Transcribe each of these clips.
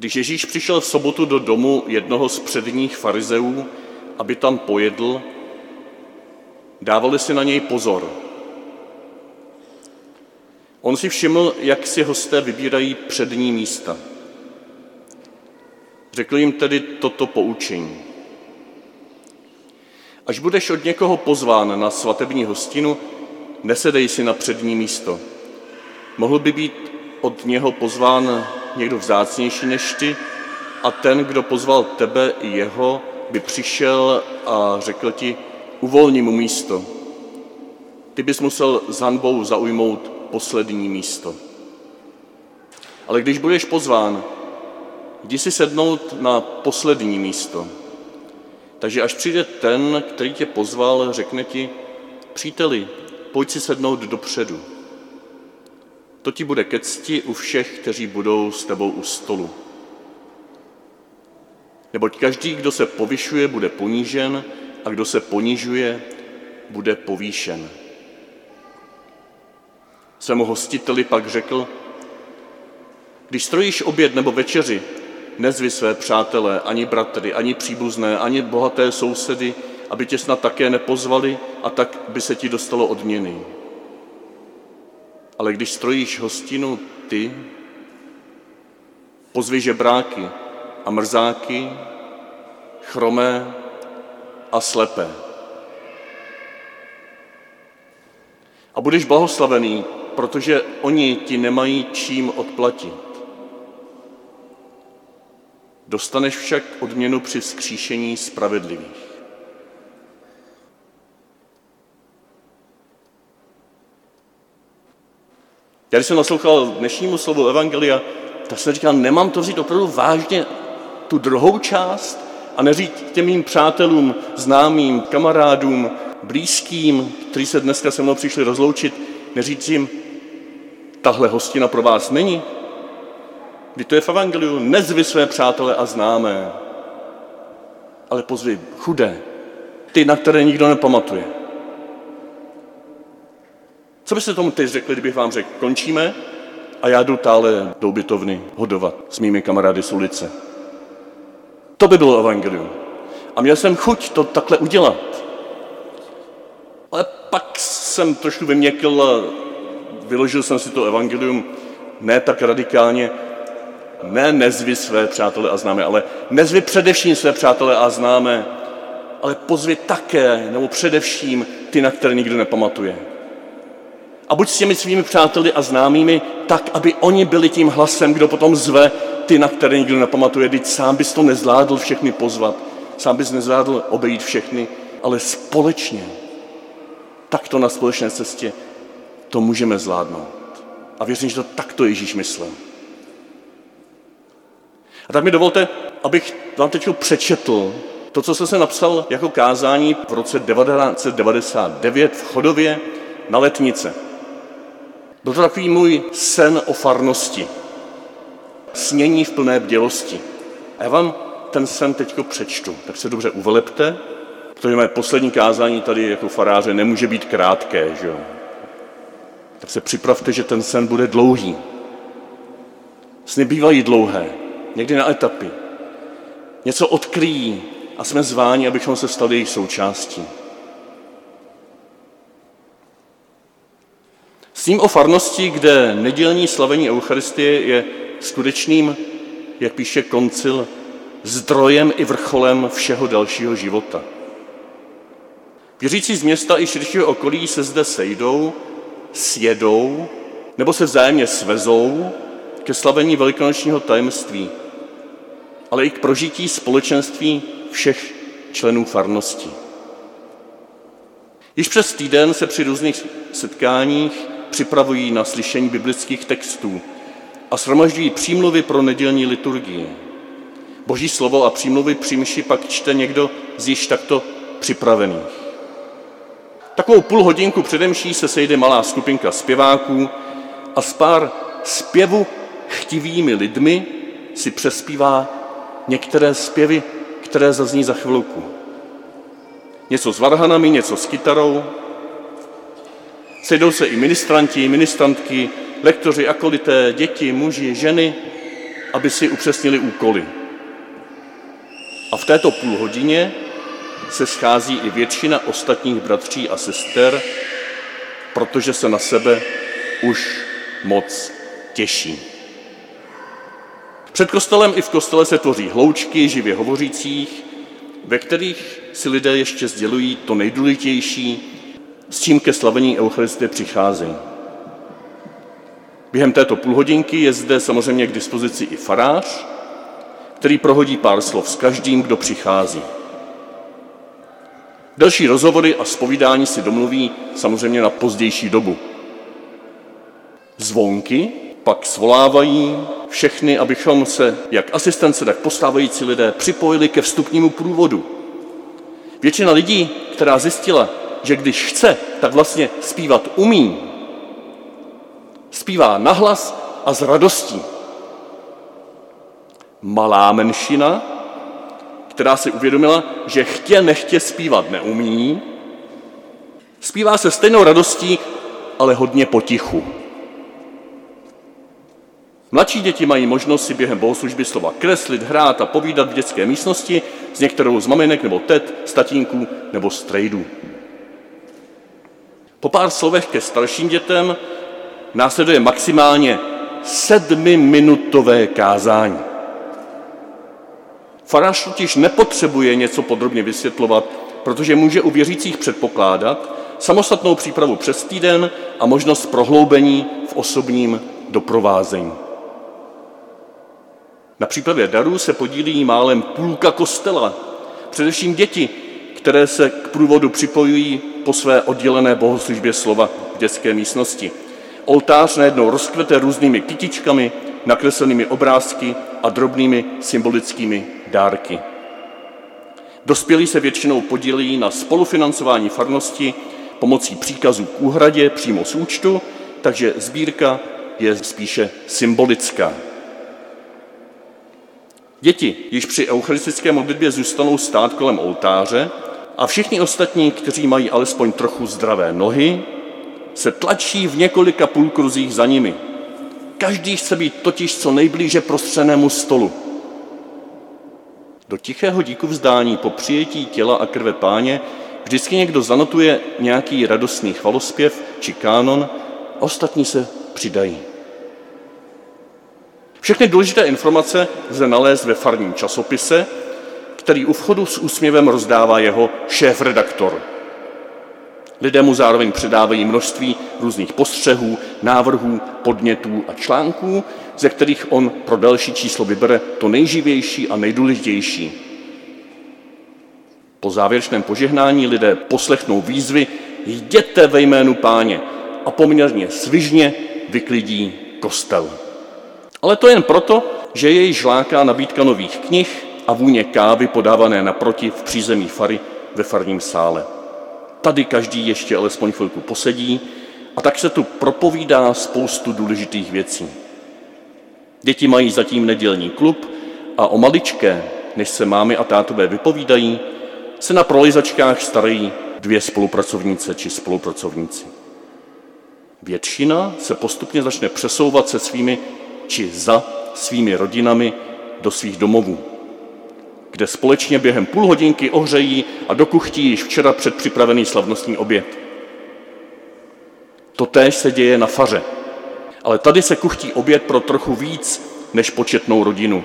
Když Ježíš přišel v sobotu do domu jednoho z předních farizeů, aby tam pojedl, dávali si na něj pozor. On si všiml, jak si hosté vybírají přední místa. Řekl jim tedy toto poučení. Až budeš od někoho pozván na svatební hostinu, nesedej si na přední místo. Mohl by být od něho pozván někdo vzácnější než ty a ten, kdo pozval tebe i jeho, by přišel a řekl ti, uvolni mu místo. Ty bys musel s hanbou zaujmout poslední místo. Ale když budeš pozván, jdi si sednout na poslední místo. Takže až přijde ten, který tě pozval, řekne ti, příteli, pojď si sednout dopředu. To ti bude ke cti u všech, kteří budou s tebou u stolu. Neboť každý, kdo se povyšuje, bude ponížen a kdo se ponižuje, bude povýšen. Svému hostiteli pak řekl, když strojíš oběd nebo večeři, nezvi své přátelé, ani bratry, ani příbuzné, ani bohaté sousedy, aby tě snad také nepozvali a tak by se ti dostalo odměny. Ale když strojíš hostinu ty, pozvi žebráky a mrzáky, chromé a slepé. A budeš blahoslavený, protože oni ti nemají čím odplatit. Dostaneš však odměnu při vzkříšení spravedlivých. Já když jsem naslouchal dnešnímu slovu Evangelia, tak jsem říkal, nemám to vzít opravdu vážně tu druhou část a neříct těm mým přátelům, známým, kamarádům, blízkým, kteří se dneska se mnou přišli rozloučit, neříct jim, tahle hostina pro vás není. Kdy to je v Evangeliu, nezvy své přátele a známé, ale pozvi chudé, ty, na které nikdo nepamatuje. Co byste tomu teď řekli, kdybych vám řekl, končíme a já jdu tále do ubytovny hodovat s mými kamarády z ulice. To by bylo evangelium. A měl jsem chuť to takhle udělat. Ale pak jsem trošku vyměkl a vyložil jsem si to evangelium ne tak radikálně, ne nezvy své přátele a známé, ale nezvy především své přátele a známé, ale pozvi také, nebo především ty, na které nikdo nepamatuje. A buď s těmi svými přáteli a známými tak, aby oni byli tím hlasem, kdo potom zve ty, na které nikdo nepamatuje. Teď sám bys to nezvládl všechny pozvat, sám bys nezvládl obejít všechny, ale společně, takto na společné cestě, to můžeme zvládnout. A věřím, že to takto Ježíš myslel. A tak mi dovolte, abych vám teď přečetl to, co jsem se napsal jako kázání v roce 1999 v Chodově na Letnice. Byl to takový můj sen o farnosti. Snění v plné bdělosti. A já vám ten sen teď přečtu. Tak se dobře uvelepte, protože moje poslední kázání tady jako faráře nemůže být krátké, že jo? Tak se připravte, že ten sen bude dlouhý. Sny bývají dlouhé, někdy na etapy. Něco odkryjí a jsme zváni, abychom se stali jejich součástí. S tím o farnosti, kde nedělní slavení Eucharistie je skutečným, jak píše koncil, zdrojem i vrcholem všeho dalšího života. Věřící z města i širšího okolí se zde sejdou, sjedou nebo se vzájemně svezou ke slavení velikonočního tajemství, ale i k prožití společenství všech členů farnosti. Již přes týden se při různých setkáních připravují na slyšení biblických textů a shromažďují přímluvy pro nedělní liturgii. Boží slovo a přímluvy přímši pak čte někdo z již takto připravených. Takovou půl hodinku předemší se sejde malá skupinka zpěváků a s pár zpěvu chtivými lidmi si přespívá některé zpěvy, které zazní za chvilku. Něco s varhanami, něco s kytarou, Sejdou se i ministranti, ministrantky, lektoři, akolité, děti, muži, ženy aby si upřesnili úkoly. A v této půl hodině se schází i většina ostatních bratří a sester, protože se na sebe už moc těší. Před kostelem i v kostele se tvoří hloučky živě hovořících, ve kterých si lidé ještě sdělují to nejdůležitější, s čím ke slavení Eucharistie přicházejí. Během této půlhodinky je zde samozřejmě k dispozici i farář, který prohodí pár slov s každým, kdo přichází. Další rozhovory a spovídání si domluví samozřejmě na pozdější dobu. Zvonky pak svolávají všechny, abychom se, jak asistence, tak postávající lidé, připojili ke vstupnímu průvodu. Většina lidí, která zjistila, že když chce, tak vlastně zpívat umí, zpívá nahlas a s radostí. Malá menšina, která si uvědomila, že chtě nechtě zpívat neumí, zpívá se stejnou radostí, ale hodně potichu. Mladší děti mají možnost si během bohoslužby slova kreslit, hrát a povídat v dětské místnosti s některou z maminek nebo tet, z tatínků nebo strejdů. Po pár slovech ke starším dětem následuje maximálně sedmiminutové kázání. Farář totiž nepotřebuje něco podrobně vysvětlovat, protože může u věřících předpokládat samostatnou přípravu přes týden a možnost prohloubení v osobním doprovázení. Na přípravě darů se podílí málem půlka kostela, především děti, které se k průvodu připojují po své oddělené bohoslužbě slova v dětské místnosti. Oltář najednou rozkvete různými kytičkami, nakreslenými obrázky a drobnými symbolickými dárky. Dospělí se většinou podílí na spolufinancování farnosti pomocí příkazů k úhradě přímo z účtu, takže sbírka je spíše symbolická. Děti již při eucharistické modlitbě zůstanou stát kolem oltáře a všichni ostatní, kteří mají alespoň trochu zdravé nohy, se tlačí v několika půlkruzích za nimi. Každý chce být totiž co nejblíže prostřenému stolu. Do tichého díku vzdání po přijetí těla a krve páně vždycky někdo zanotuje nějaký radostný chvalospěv či kánon ostatní se přidají. Všechny důležité informace lze nalézt ve farním časopise, který u vchodu s úsměvem rozdává jeho šéf-redaktor. Lidé mu zároveň předávají množství různých postřehů, návrhů, podnětů a článků, ze kterých on pro další číslo vybere to nejživější a nejdůležitější. Po závěrečném požehnání lidé poslechnou výzvy jděte ve jménu páně a poměrně svižně vyklidí kostel. Ale to jen proto, že jej žláká nabídka nových knih a vůně kávy podávané naproti v přízemí fary ve farním sále. Tady každý ještě alespoň chvilku posedí a tak se tu propovídá spoustu důležitých věcí. Děti mají zatím nedělní klub a o maličké, než se mámy a tátové vypovídají, se na prolizačkách starají dvě spolupracovnice či spolupracovníci. Většina se postupně začne přesouvat se svými či za svými rodinami do svých domovů, kde společně během půl hodinky ohřejí a dokuchtí již včera předpřipravený slavnostní oběd. Totéž se děje na faře, ale tady se kuchtí oběd pro trochu víc než početnou rodinu.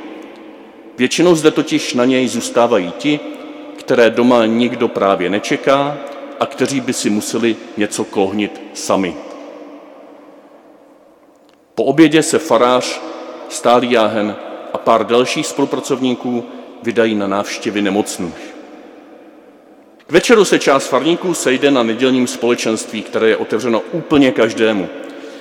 Většinou zde totiž na něj zůstávají ti, které doma nikdo právě nečeká a kteří by si museli něco klohnit sami. Po obědě se farář, stálý jáhen a pár dalších spolupracovníků vydají na návštěvy nemocných. K večeru se část farníků sejde na nedělním společenství, které je otevřeno úplně každému.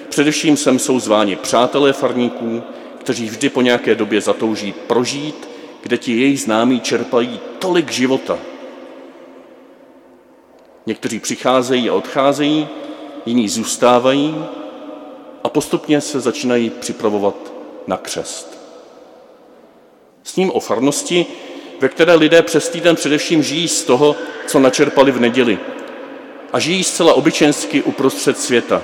Především sem jsou zváni přátelé farníků, kteří vždy po nějaké době zatouží prožít, kde ti jejich známí čerpají tolik života. Někteří přicházejí a odcházejí, jiní zůstávají a postupně se začínají připravovat na křest. S ním o farnosti, ve které lidé přes týden především žijí z toho, co načerpali v neděli. A žijí zcela obyčejnsky uprostřed světa.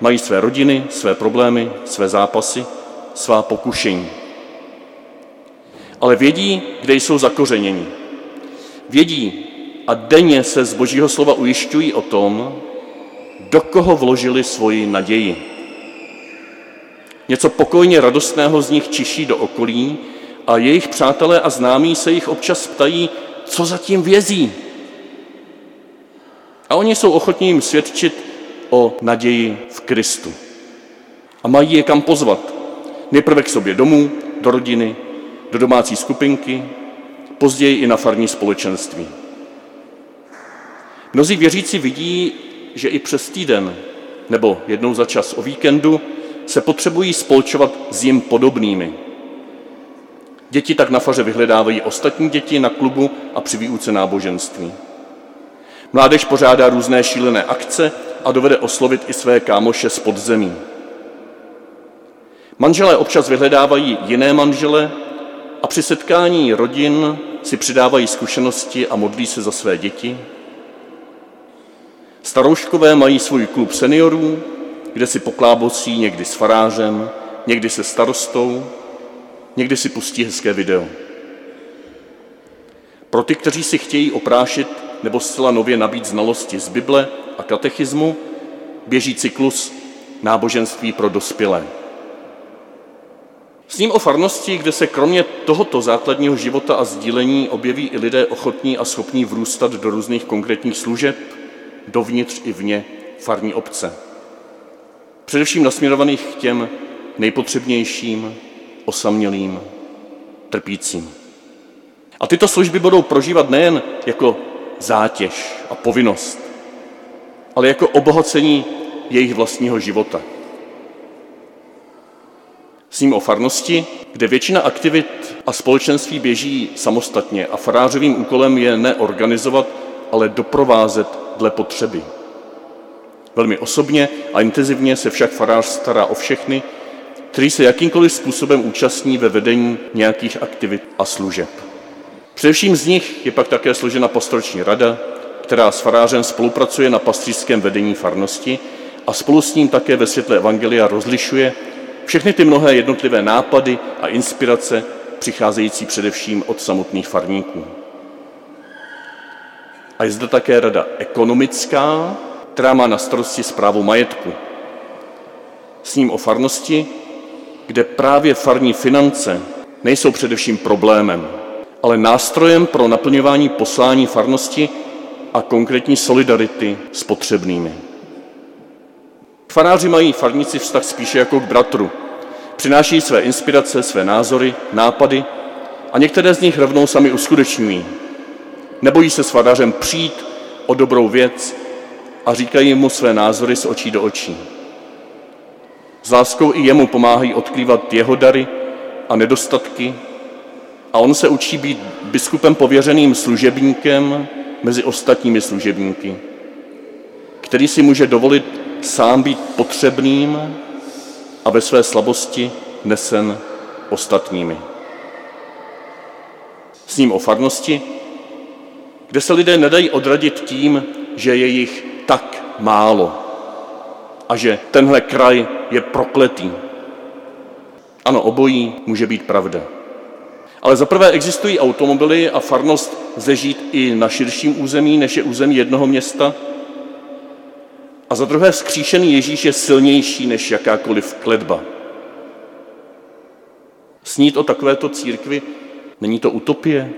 Mají své rodiny, své problémy, své zápasy, svá pokušení. ale vědí, kde jsou zakořeněni. Vědí a denně se z Božího slova ujišťují o tom, do koho vložili svoji naději. Něco pokojně radostného z nich čiší do okolí a jejich přátelé a známí se jich občas ptají, co zatím vězí. A oni jsou ochotní jim svědčit o naději v Kristu. A mají je kam pozvat. Nejprve k sobě domů, do rodiny, do domácí skupinky, později i na farní společenství. Mnozí věřící vidí, že i přes týden nebo jednou za čas o víkendu se potřebují spolčovat s jim podobnými. Děti tak na faře vyhledávají ostatní děti na klubu a při výuce náboženství. Mládež pořádá různé šílené akce a dovede oslovit i své kámoše z podzemí. Manželé občas vyhledávají jiné manžele a při setkání rodin si přidávají zkušenosti a modlí se za své děti. Starouškové mají svůj klub seniorů, kde si poklábosí někdy s farářem, někdy se starostou, někdy si pustí hezké video. Pro ty, kteří si chtějí oprášit nebo zcela nově nabít znalosti z Bible a katechismu, běží cyklus náboženství pro dospělé. S ním o farnosti, kde se kromě tohoto základního života a sdílení objeví i lidé ochotní a schopní vrůstat do různých konkrétních služeb, dovnitř i vně farní obce. Především nasměrovaných k těm nejpotřebnějším, osamělým, trpícím. A tyto služby budou prožívat nejen jako zátěž a povinnost, ale jako obohacení jejich vlastního života. S ním o farnosti, kde většina aktivit a společenství běží samostatně a farářovým úkolem je neorganizovat, ale doprovázet dle potřeby. Velmi osobně a intenzivně se však farář stará o všechny, kteří se jakýmkoliv způsobem účastní ve vedení nějakých aktivit a služeb. Především z nich je pak také složena pastorační rada, která s farářem spolupracuje na pastřířském vedení farnosti a spolu s ním také ve světle Evangelia rozlišuje všechny ty mnohé jednotlivé nápady a inspirace přicházející především od samotných farníků. A je zde také rada ekonomická, která má na starosti zprávu majetku. S ním o farnosti, kde právě farní finance nejsou především problémem, ale nástrojem pro naplňování poslání farnosti a konkrétní solidarity s potřebnými. Faráři mají farníci vztah spíše jako k bratru. Přináší své inspirace, své názory, nápady a některé z nich rovnou sami uskutečňují. Nebojí se s farářem přijít o dobrou věc a říkají mu své názory z očí do očí. S láskou i jemu pomáhají odkrývat jeho dary a nedostatky a on se učí být biskupem pověřeným služebníkem mezi ostatními služebníky, který si může dovolit sám být potřebným a ve své slabosti nesen ostatními. S ním o farnosti, kde se lidé nedají odradit tím, že je jich tak málo a že tenhle kraj je prokletý. Ano, obojí může být pravda. Ale zaprvé existují automobily a farnost lze žít i na širším území, než je území jednoho města. A za druhé vzkříšený Ježíš je silnější než jakákoliv kledba. Snít o takovéto církvi, není to utopie?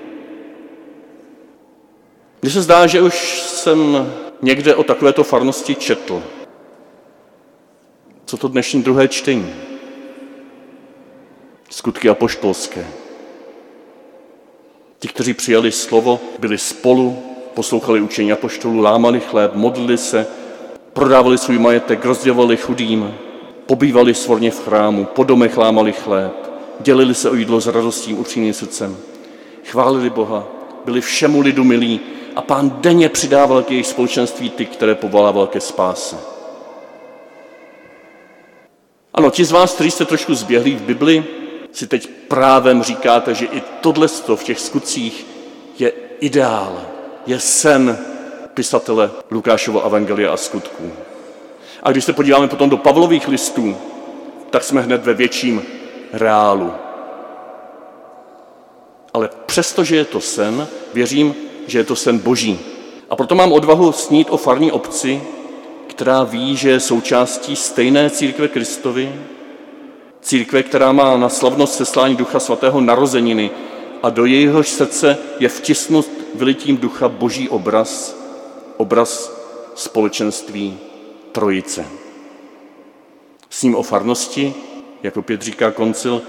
Mně se zdá, že už jsem někde o takovéto farnosti četl. Co to dnešní druhé čtení? Skutky apoštolské. Ti, kteří přijali slovo, byli spolu, poslouchali učení apoštolů, lámali chléb, modlili se, prodávali svůj majetek, rozdělovali chudým, pobývali svorně v chrámu, po domech lámali chléb, dělili se o jídlo s radostím, upřímným srdcem, chválili Boha, byli všemu lidu milí a pán denně přidával k jejich společenství ty, které povolával ke spáse. Ano, ti z vás, kteří jste trošku zběhlí v Bibli, si teď právem říkáte, že i tohle v těch skutcích je ideál, je sen pisatele Lukášovo evangelia a skutků. A když se podíváme potom do Pavlových listů, tak jsme hned ve větším reálu. Ale přestože je to sen, věřím, že je to sen boží. A proto mám odvahu snít o farní obci, která ví, že je součástí stejné církve Kristovi, církve, která má na slavnost seslání Ducha Svatého narozeniny a do jejíhož srdce je vtisnut vylitím ducha boží obraz, obraz společenství Trojice. S ním o farnosti, jako pět říká koncil,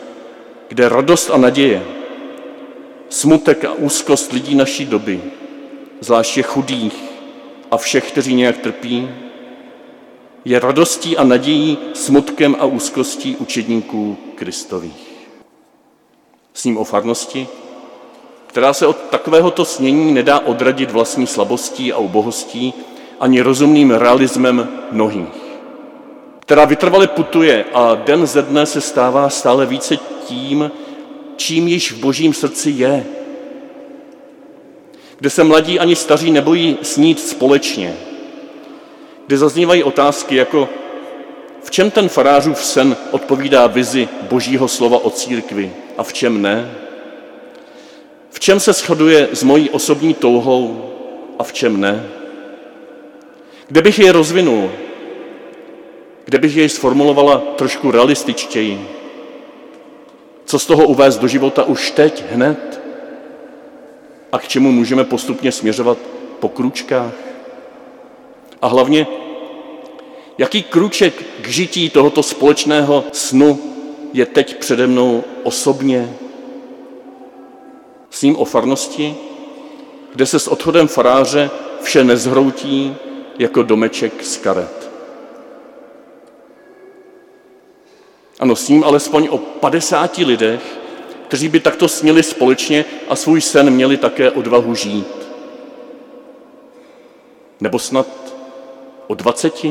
kde radost a naděje, smutek a úzkost lidí naší doby, zvláště chudých a všech, kteří nějak trpí, je radostí a nadějí, smutkem a úzkostí učedníků Kristových. S ním o farnosti, která se od takovéhoto snění nedá odradit vlastní slabostí a ubohostí ani rozumným realismem mnohých, která vytrvale putuje a den ze dne se stává stále více tím, čím již v božím srdci je. Kde se mladí ani staří nebojí snít společně, kde zaznívají otázky jako v čem ten farářův sen odpovídá vizi božího slova o církvi a v čem ne? V čem se shoduje s mojí osobní touhou a v čem ne? Kde bych je rozvinul? Kde bych jej sformulovala trošku realističtěji? Co z toho uvést do života už teď, hned? A k čemu můžeme postupně směřovat po kručkách? A hlavně, jaký kruček k žití tohoto společného snu je teď přede mnou osobně? Sním o farnosti, kde se s odchodem faráře vše nezhroutí jako domeček z karet. Ano, s ním alespoň o 50 lidech, kteří by takto směli společně a svůj sen měli také odvahu žít. Nebo snad o 20?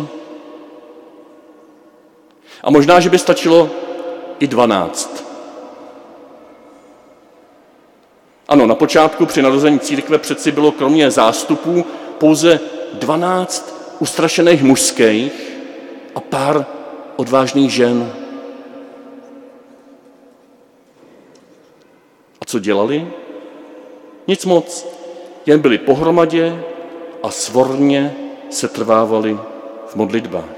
A možná, že by stačilo i 12. Ano, na počátku při narození církve přeci bylo kromě zástupů pouze 12 ustrašených mužských a pár odvážných žen. A co dělali? Nic moc, jen byli pohromadě a svorně se trvávali v modlitbách.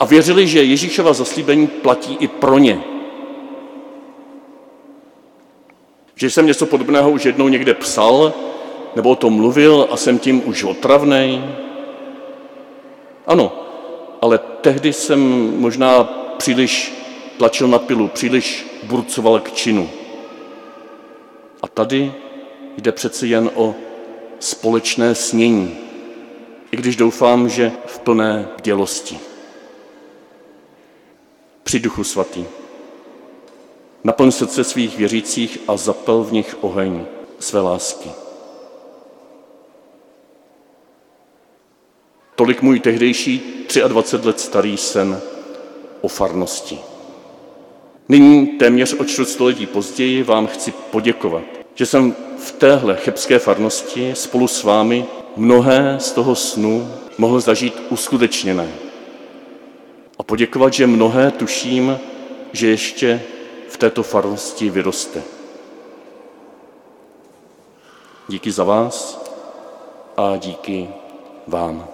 A věřili, že Ježíšova zaslíbení platí i pro ně. Že jsem něco podobného už jednou někde psal, nebo o tom mluvil a jsem tím už otravnej. Ano, ale tehdy jsem možná příliš tlačil na pilu, příliš burcoval k činu. A tady jde přeci jen o společné snění, i když doufám, že v plné dělosti. Při duchu svatý. Naplň srdce svých věřících a zapel v nich oheň své lásky. Tolik můj tehdejší 23 let starý sen o farnosti. Nyní, téměř o čtvrt století později, vám chci poděkovat, že jsem v téhle chebské farnosti spolu s vámi mnohé z toho snu mohl zažít uskutečněné. A poděkovat, že mnohé tuším, že ještě v této farnosti vyroste. Díky za vás a díky vám.